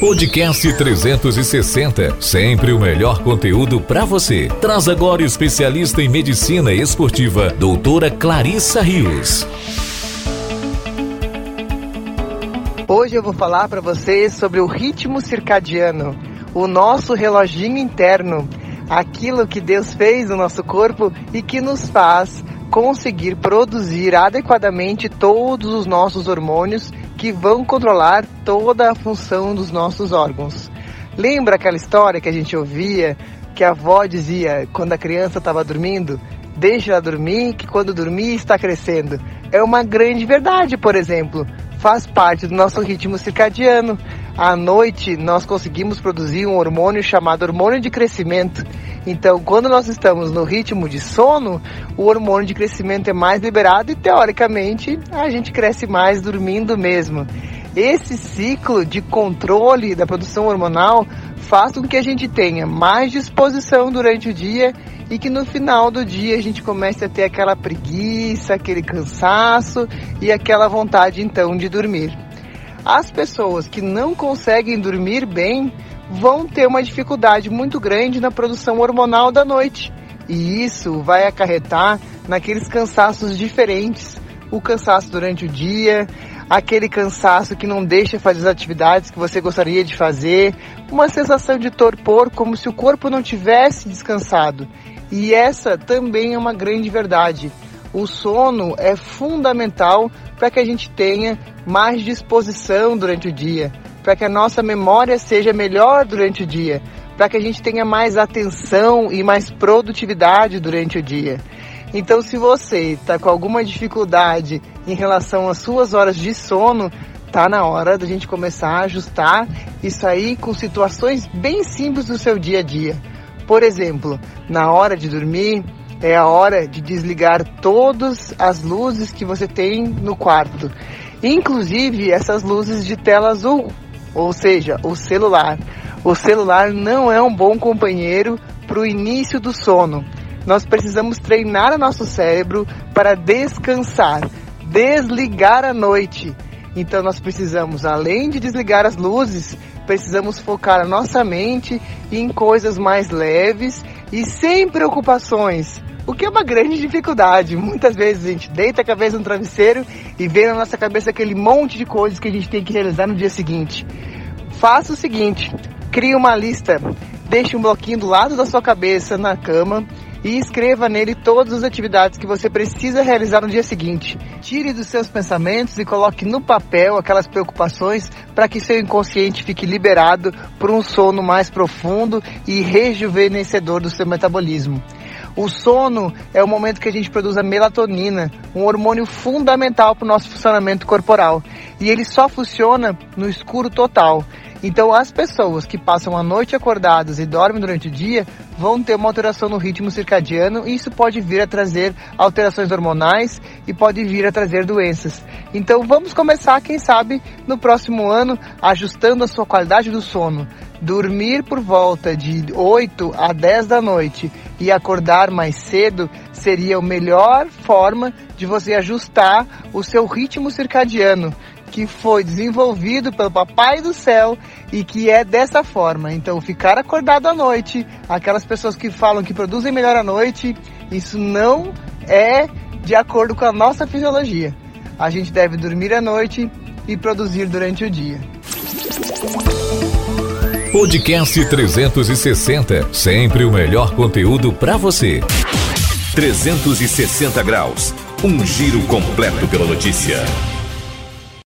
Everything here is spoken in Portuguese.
Podcast 360, sempre o melhor conteúdo para você. Traz agora especialista em medicina esportiva, doutora Clarissa Rios. Hoje eu vou falar para vocês sobre o ritmo circadiano, o nosso reloginho interno, aquilo que Deus fez no nosso corpo e que nos faz conseguir produzir adequadamente todos os nossos hormônios que vão controlar toda a função dos nossos órgãos. Lembra aquela história que a gente ouvia que a avó dizia quando a criança estava dormindo? Deixa ela dormir, que quando dormir está crescendo. É uma grande verdade, por exemplo. Faz parte do nosso ritmo circadiano. À noite, nós conseguimos produzir um hormônio chamado hormônio de crescimento. Então, quando nós estamos no ritmo de sono, o hormônio de crescimento é mais liberado e, teoricamente, a gente cresce mais dormindo mesmo. Esse ciclo de controle da produção hormonal faz com que a gente tenha mais disposição durante o dia e que no final do dia a gente comece a ter aquela preguiça, aquele cansaço e aquela vontade então de dormir. As pessoas que não conseguem dormir bem vão ter uma dificuldade muito grande na produção hormonal da noite. E isso vai acarretar naqueles cansaços diferentes. O cansaço durante o dia, aquele cansaço que não deixa fazer as atividades que você gostaria de fazer, uma sensação de torpor, como se o corpo não tivesse descansado. E essa também é uma grande verdade. O sono é fundamental para que a gente tenha mais disposição durante o dia, para que a nossa memória seja melhor durante o dia, para que a gente tenha mais atenção e mais produtividade durante o dia. Então, se você está com alguma dificuldade em relação às suas horas de sono, tá na hora da gente começar a ajustar isso aí com situações bem simples do seu dia a dia. Por exemplo, na hora de dormir, é a hora de desligar todas as luzes que você tem no quarto, inclusive essas luzes de tela azul, ou seja, o celular. O celular não é um bom companheiro para o início do sono nós precisamos treinar o nosso cérebro para descansar, desligar a noite. Então nós precisamos, além de desligar as luzes, precisamos focar a nossa mente em coisas mais leves e sem preocupações. O que é uma grande dificuldade. Muitas vezes a gente deita a cabeça no travesseiro e vê na nossa cabeça aquele monte de coisas que a gente tem que realizar no dia seguinte. Faça o seguinte: crie uma lista, deixe um bloquinho do lado da sua cabeça na cama e escreva nele todas as atividades que você precisa realizar no dia seguinte. Tire dos seus pensamentos e coloque no papel aquelas preocupações para que seu inconsciente fique liberado por um sono mais profundo e rejuvenescedor do seu metabolismo. O sono é o momento que a gente produz a melatonina, um hormônio fundamental para o nosso funcionamento corporal. E ele só funciona no escuro total. Então, as pessoas que passam a noite acordadas e dormem durante o dia vão ter uma alteração no ritmo circadiano e isso pode vir a trazer alterações hormonais e pode vir a trazer doenças. Então, vamos começar, quem sabe, no próximo ano, ajustando a sua qualidade do sono. Dormir por volta de 8 a 10 da noite e acordar mais cedo seria a melhor forma de você ajustar o seu ritmo circadiano que foi desenvolvido pelo Papai do Céu e que é dessa forma. Então, ficar acordado à noite, aquelas pessoas que falam que produzem melhor à noite, isso não é de acordo com a nossa fisiologia. A gente deve dormir à noite e produzir durante o dia. Podcast 360, sempre o melhor conteúdo para você. 360 graus, um giro completo pela notícia.